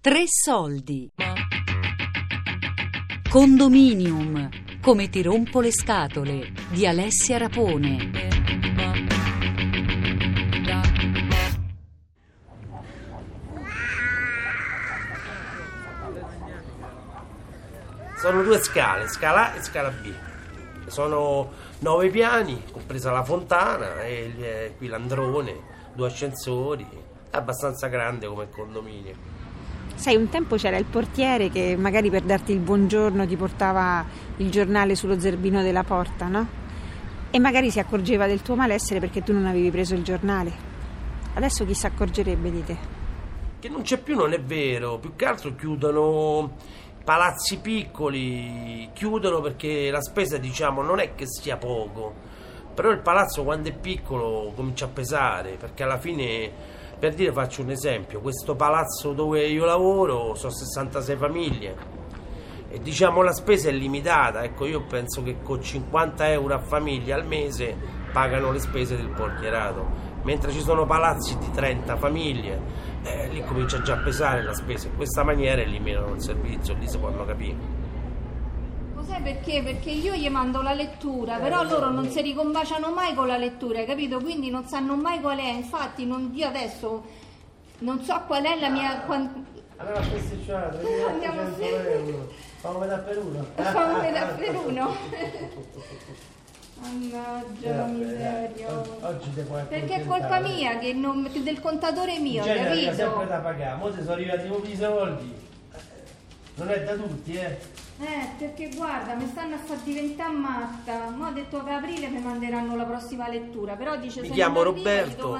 Tre soldi. Condominium. Come ti rompo le scatole di Alessia Rapone. Sono due scale, scala A e scala B. Sono nove piani, compresa la fontana e eh, qui l'androne, due ascensori. È abbastanza grande come condominio. Sai, un tempo c'era il portiere che magari per darti il buongiorno ti portava il giornale sullo zerbino della porta, no? E magari si accorgeva del tuo malessere perché tu non avevi preso il giornale. Adesso chi si accorgerebbe di te? Che non c'è più, non è vero. Più che altro chiudono palazzi piccoli, chiudono perché la spesa, diciamo, non è che sia poco. Però il palazzo quando è piccolo comincia a pesare, perché alla fine, per dire, faccio un esempio, questo palazzo dove io lavoro sono 66 famiglie e diciamo la spesa è limitata, ecco io penso che con 50 euro a famiglia al mese pagano le spese del portierato, mentre ci sono palazzi di 30 famiglie, eh, lì comincia già a pesare la spesa, in questa maniera eliminano il servizio, lì si possono capire. Sai perché? Perché io gli mando la lettura, però loro non si ricombaciano mai con la lettura, hai capito? Quindi non sanno mai qual è. Infatti non- io adesso non so qual è la mia... quan- Allora festeggiato, Andiamo 100 euro, fammi da per uno. Fammi da per uno. Mannaggia la miseria. Oggi ti puoi Perché è colpa mia, che non- del contatore mio, hai sempre capito? da pagare, mo se sono arrivati nuovi soldi, non è da tutti, eh. Eh, perché guarda, mi stanno a far diventare matta. Mo ha detto che a aprile mi manderanno la prossima lettura, però dice Mi chiamo Roberto,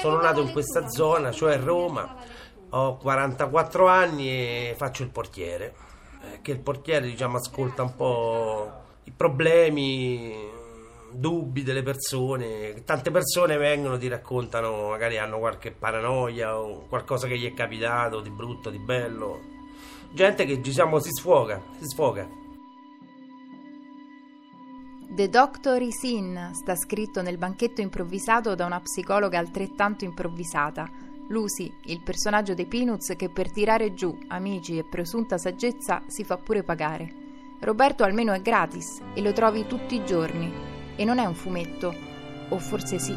sono nato in questa lettura, zona, cioè Roma, ho 44 anni e faccio il portiere, Eh, che il portiere diciamo ascolta un po' i problemi, dubbi delle persone, tante persone vengono, ti raccontano, magari hanno qualche paranoia o qualcosa che gli è capitato di brutto, di bello, gente che diciamo si sfoga, si sfoga. The Doctor is in sta scritto nel banchetto improvvisato da una psicologa altrettanto improvvisata. Lucy, il personaggio dei Peanuts che per tirare giù amici e presunta saggezza si fa pure pagare. Roberto almeno è gratis e lo trovi tutti i giorni. E non è un fumetto. O forse sì.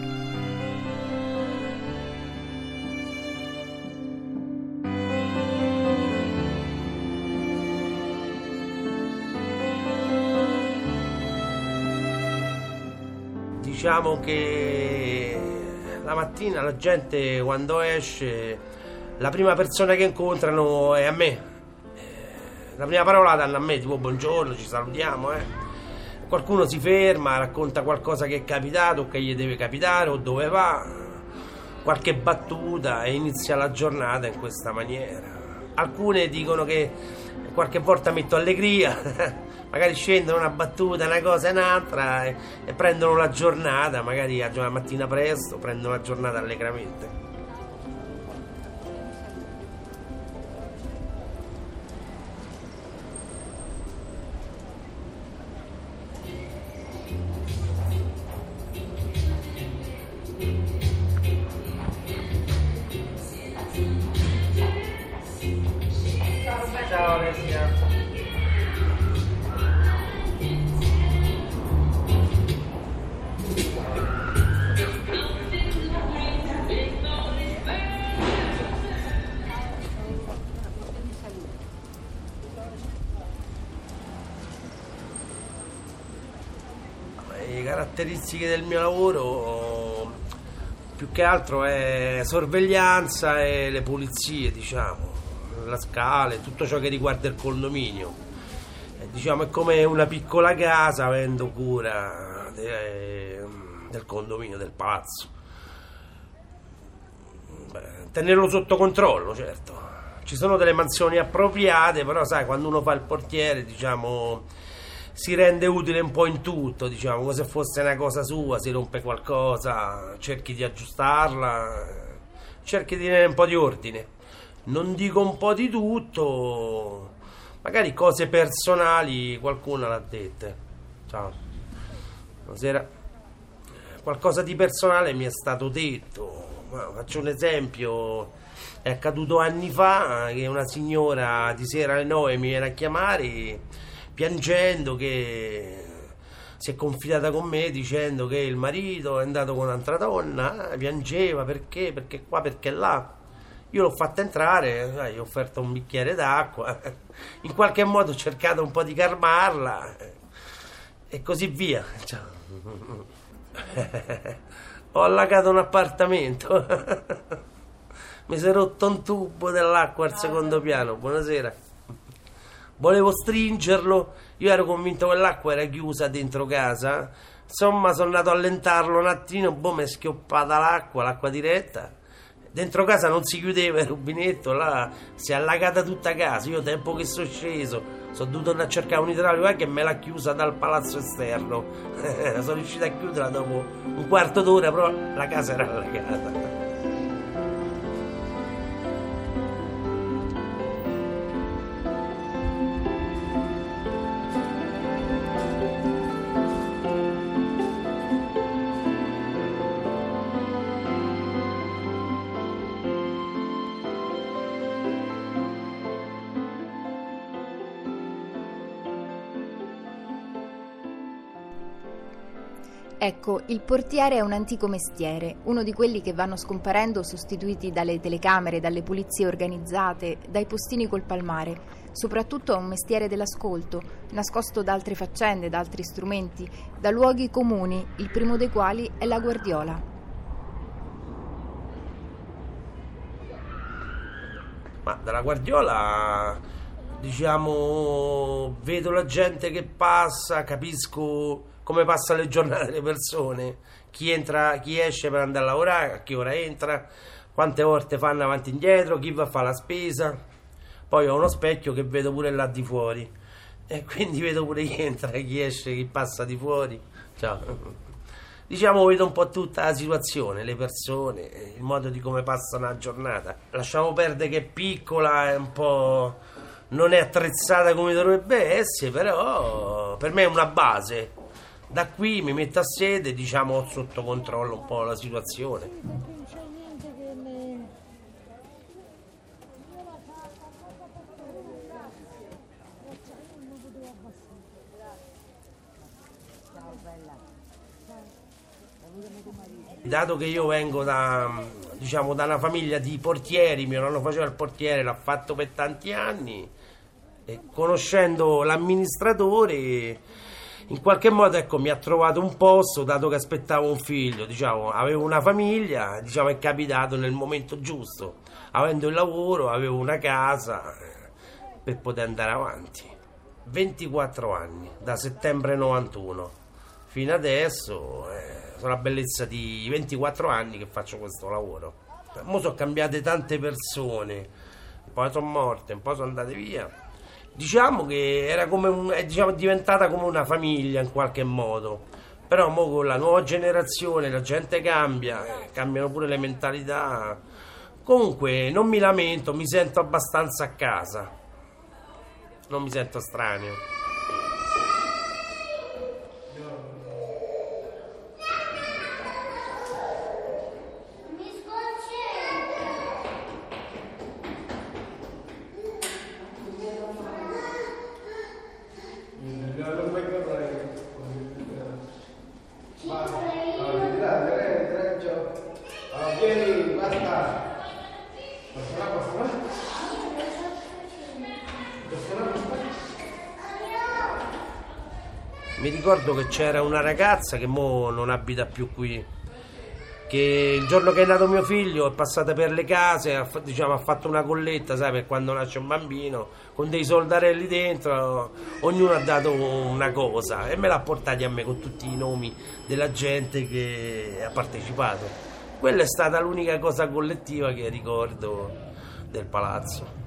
Diciamo che la mattina la gente quando esce, la prima persona che incontrano è a me. Eh, La prima parola la danno a me, tipo buongiorno, ci salutiamo, eh. Qualcuno si ferma, racconta qualcosa che è capitato, o che gli deve capitare, o dove va, qualche battuta e inizia la giornata in questa maniera. Alcune dicono che qualche volta metto allegria, magari scendono una battuta, una cosa e un'altra e, e prendono la giornata, magari la mattina presto, prendono la giornata allegramente. Caratteristiche del mio lavoro più che altro è sorveglianza e le pulizie, diciamo, la scale, tutto ciò che riguarda il condominio. Eh, diciamo è come una piccola casa avendo cura de- del condominio, del palazzo. Beh, tenerlo sotto controllo, certo. Ci sono delle mansioni appropriate, però sai, quando uno fa il portiere, diciamo, si rende utile un po' in tutto, diciamo, come se fosse una cosa sua, si rompe qualcosa, cerchi di aggiustarla, cerchi di tenere un po' di ordine. Non dico un po' di tutto, magari cose personali qualcuno l'ha dette. Ciao. Buonasera. Qualcosa di personale mi è stato detto. Faccio un esempio. È accaduto anni fa che una signora di sera alle 9 mi viene a chiamare piangendo che si è confidata con me dicendo che il marito è andato con un'altra donna, piangeva perché, perché qua, perché là. Io l'ho fatta entrare, gli ho offerto un bicchiere d'acqua, in qualche modo ho cercato un po' di calmarla e così via. ho allagato un appartamento, mi si è rotto un tubo dell'acqua al secondo piano. Buonasera. Volevo stringerlo, io ero convinto che l'acqua era chiusa dentro casa. Insomma, sono andato a allentarlo un attimo, boh, mi è schioppata l'acqua, l'acqua diretta dentro casa non si chiudeva il rubinetto, là si è allagata tutta casa. Io tempo che sono sceso, sono dovuto andare a cercare un idraulico che me l'ha chiusa dal palazzo esterno. sono riuscito a chiuderla dopo un quarto d'ora, però la casa era allagata. Ecco, il portiere è un antico mestiere, uno di quelli che vanno scomparendo sostituiti dalle telecamere, dalle pulizie organizzate, dai postini col palmare. Soprattutto è un mestiere dell'ascolto, nascosto da altre faccende, da altri strumenti, da luoghi comuni, il primo dei quali è la guardiola. Ma dalla guardiola, diciamo, vedo la gente che passa, capisco come passa le giornate delle persone, chi, entra, chi esce per andare a lavorare, a che ora entra, quante volte fanno avanti e indietro, chi va a fare la spesa. Poi ho uno specchio che vedo pure là di fuori e quindi vedo pure chi entra, chi esce, chi passa di fuori. Ciao. Diciamo vedo un po' tutta la situazione, le persone, il modo di come passano la giornata. Lasciamo perdere che è piccola, è un po' non è attrezzata come dovrebbe essere, però per me è una base da qui mi metto a sede e diciamo ho sotto controllo un po' la situazione. Dato che io vengo da, diciamo, da una famiglia di portieri, mio nonno faceva il portiere, l'ha fatto per tanti anni, e conoscendo l'amministratore in qualche modo ecco, mi ha trovato un posto dato che aspettavo un figlio, diciamo, avevo una famiglia, diciamo, è capitato nel momento giusto, avendo il lavoro, avevo una casa eh, per poter andare avanti. 24 anni, da settembre 91 fino adesso, eh, sono la bellezza di 24 anni che faccio questo lavoro. Mo sono cambiate tante persone, un po' sono morte, un po' sono andate via diciamo che era come un, è diciamo, diventata come una famiglia in qualche modo. Però mo con la nuova generazione la gente cambia, eh, cambiano pure le mentalità. Comunque non mi lamento, mi sento abbastanza a casa. Non mi sento estraneo. Mi ricordo che c'era una ragazza che mo non abita più qui. Che il giorno che è nato mio figlio è passata per le case, ha, diciamo, ha fatto una colletta, sai, per quando nasce un bambino, con dei soldarelli dentro, ognuno ha dato una cosa e me l'ha portati a me con tutti i nomi della gente che ha partecipato. Quella è stata l'unica cosa collettiva che ricordo del palazzo.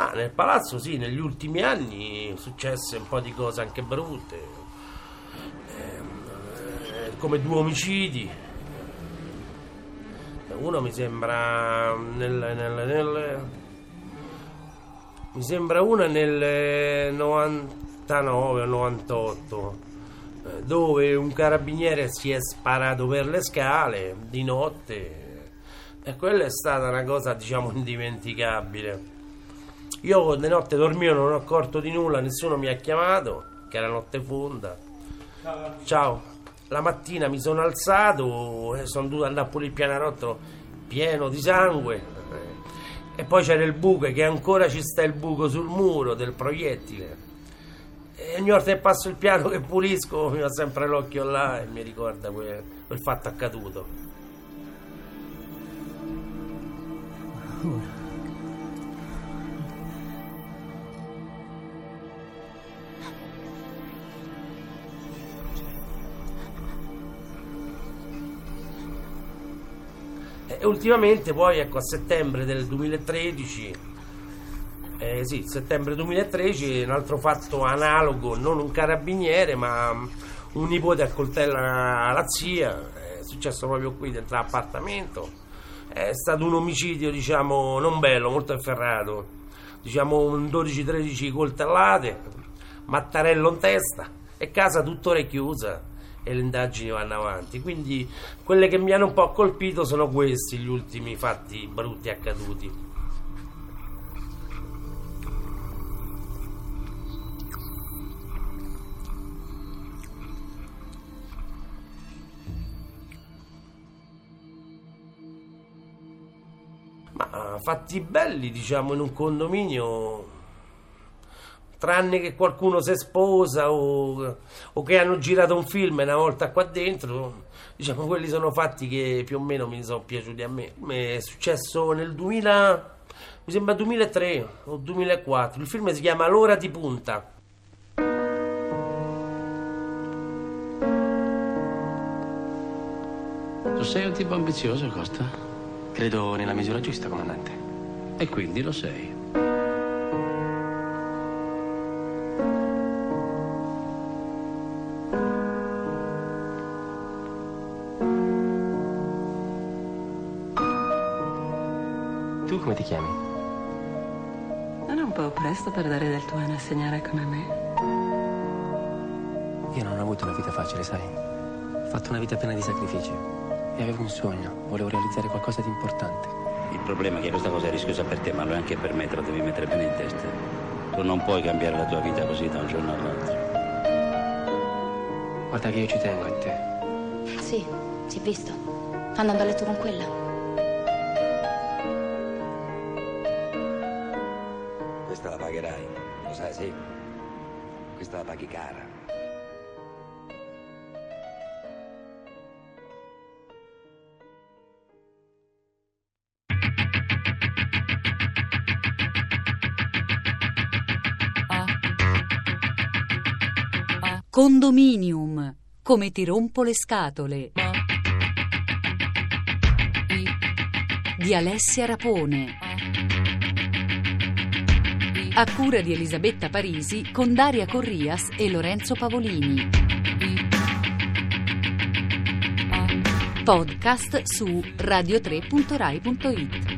Ma nel palazzo sì, negli ultimi anni successe un po' di cose anche brutte, eh, come due omicidi. Uno mi sembra nel, nel, nel mi sembra una nel 99 o 98 eh, dove un carabiniere si è sparato per le scale di notte. E quella è stata una cosa diciamo indimenticabile io di notte dormivo non ho accorto di nulla nessuno mi ha chiamato che era notte fonda. Ciao. La mattina mi sono alzato e sono dovuto andare pure il pianerottolo pieno di sangue. E poi c'era il buco che ancora ci sta il buco sul muro del proiettile. E ogni volta che passo il piano che pulisco mi va sempre l'occhio là e mi ricorda quel, quel fatto accaduto. E ultimamente poi ecco a settembre del 2013 eh, sì, settembre 2013, un altro fatto analogo, non un carabiniere, ma un nipote accoltella la zia, è successo proprio qui dentro l'appartamento. È stato un omicidio, diciamo, non bello, molto afferrato. Diciamo un 12-13 coltellate, mattarello in testa e casa tuttora chiusa e le indagini vanno avanti. Quindi quelle che mi hanno un po' colpito sono questi, gli ultimi fatti brutti accaduti. Ma fatti belli, diciamo, in un condominio, tranne che qualcuno si sposa o, o, che hanno girato un film una volta qua dentro, diciamo, quelli sono fatti che più o meno mi sono piaciuti a me. È successo nel 2000, mi sembra 2003 o 2004, il film si chiama L'ora di punta. Tu sei un tipo ambizioso, Costa? Credo nella misura giusta, comandante. E quindi lo sei. Tu come ti chiami? Non è un po' presto per dare del tuo a insegnare come me? Io non ho avuto una vita facile, sai? Ho fatto una vita piena di sacrifici. E avevo un sogno, volevo realizzare qualcosa di importante. Il problema è che questa cosa è rischiosa per te, ma lo è anche per me, te lo devi mettere bene in testa. Tu non puoi cambiare la tua vita così da un giorno all'altro. Guarda che io ci tengo a te. Sì, si è visto. Andando a letto con quella. Pagherai, lo sai, sì? Questa la paghi cara. Condominium, come ti rompo le scatole. Di Alessia Rapone. A cura di Elisabetta Parisi con Daria Corrias e Lorenzo Pavolini. Podcast su radio3.rai.it.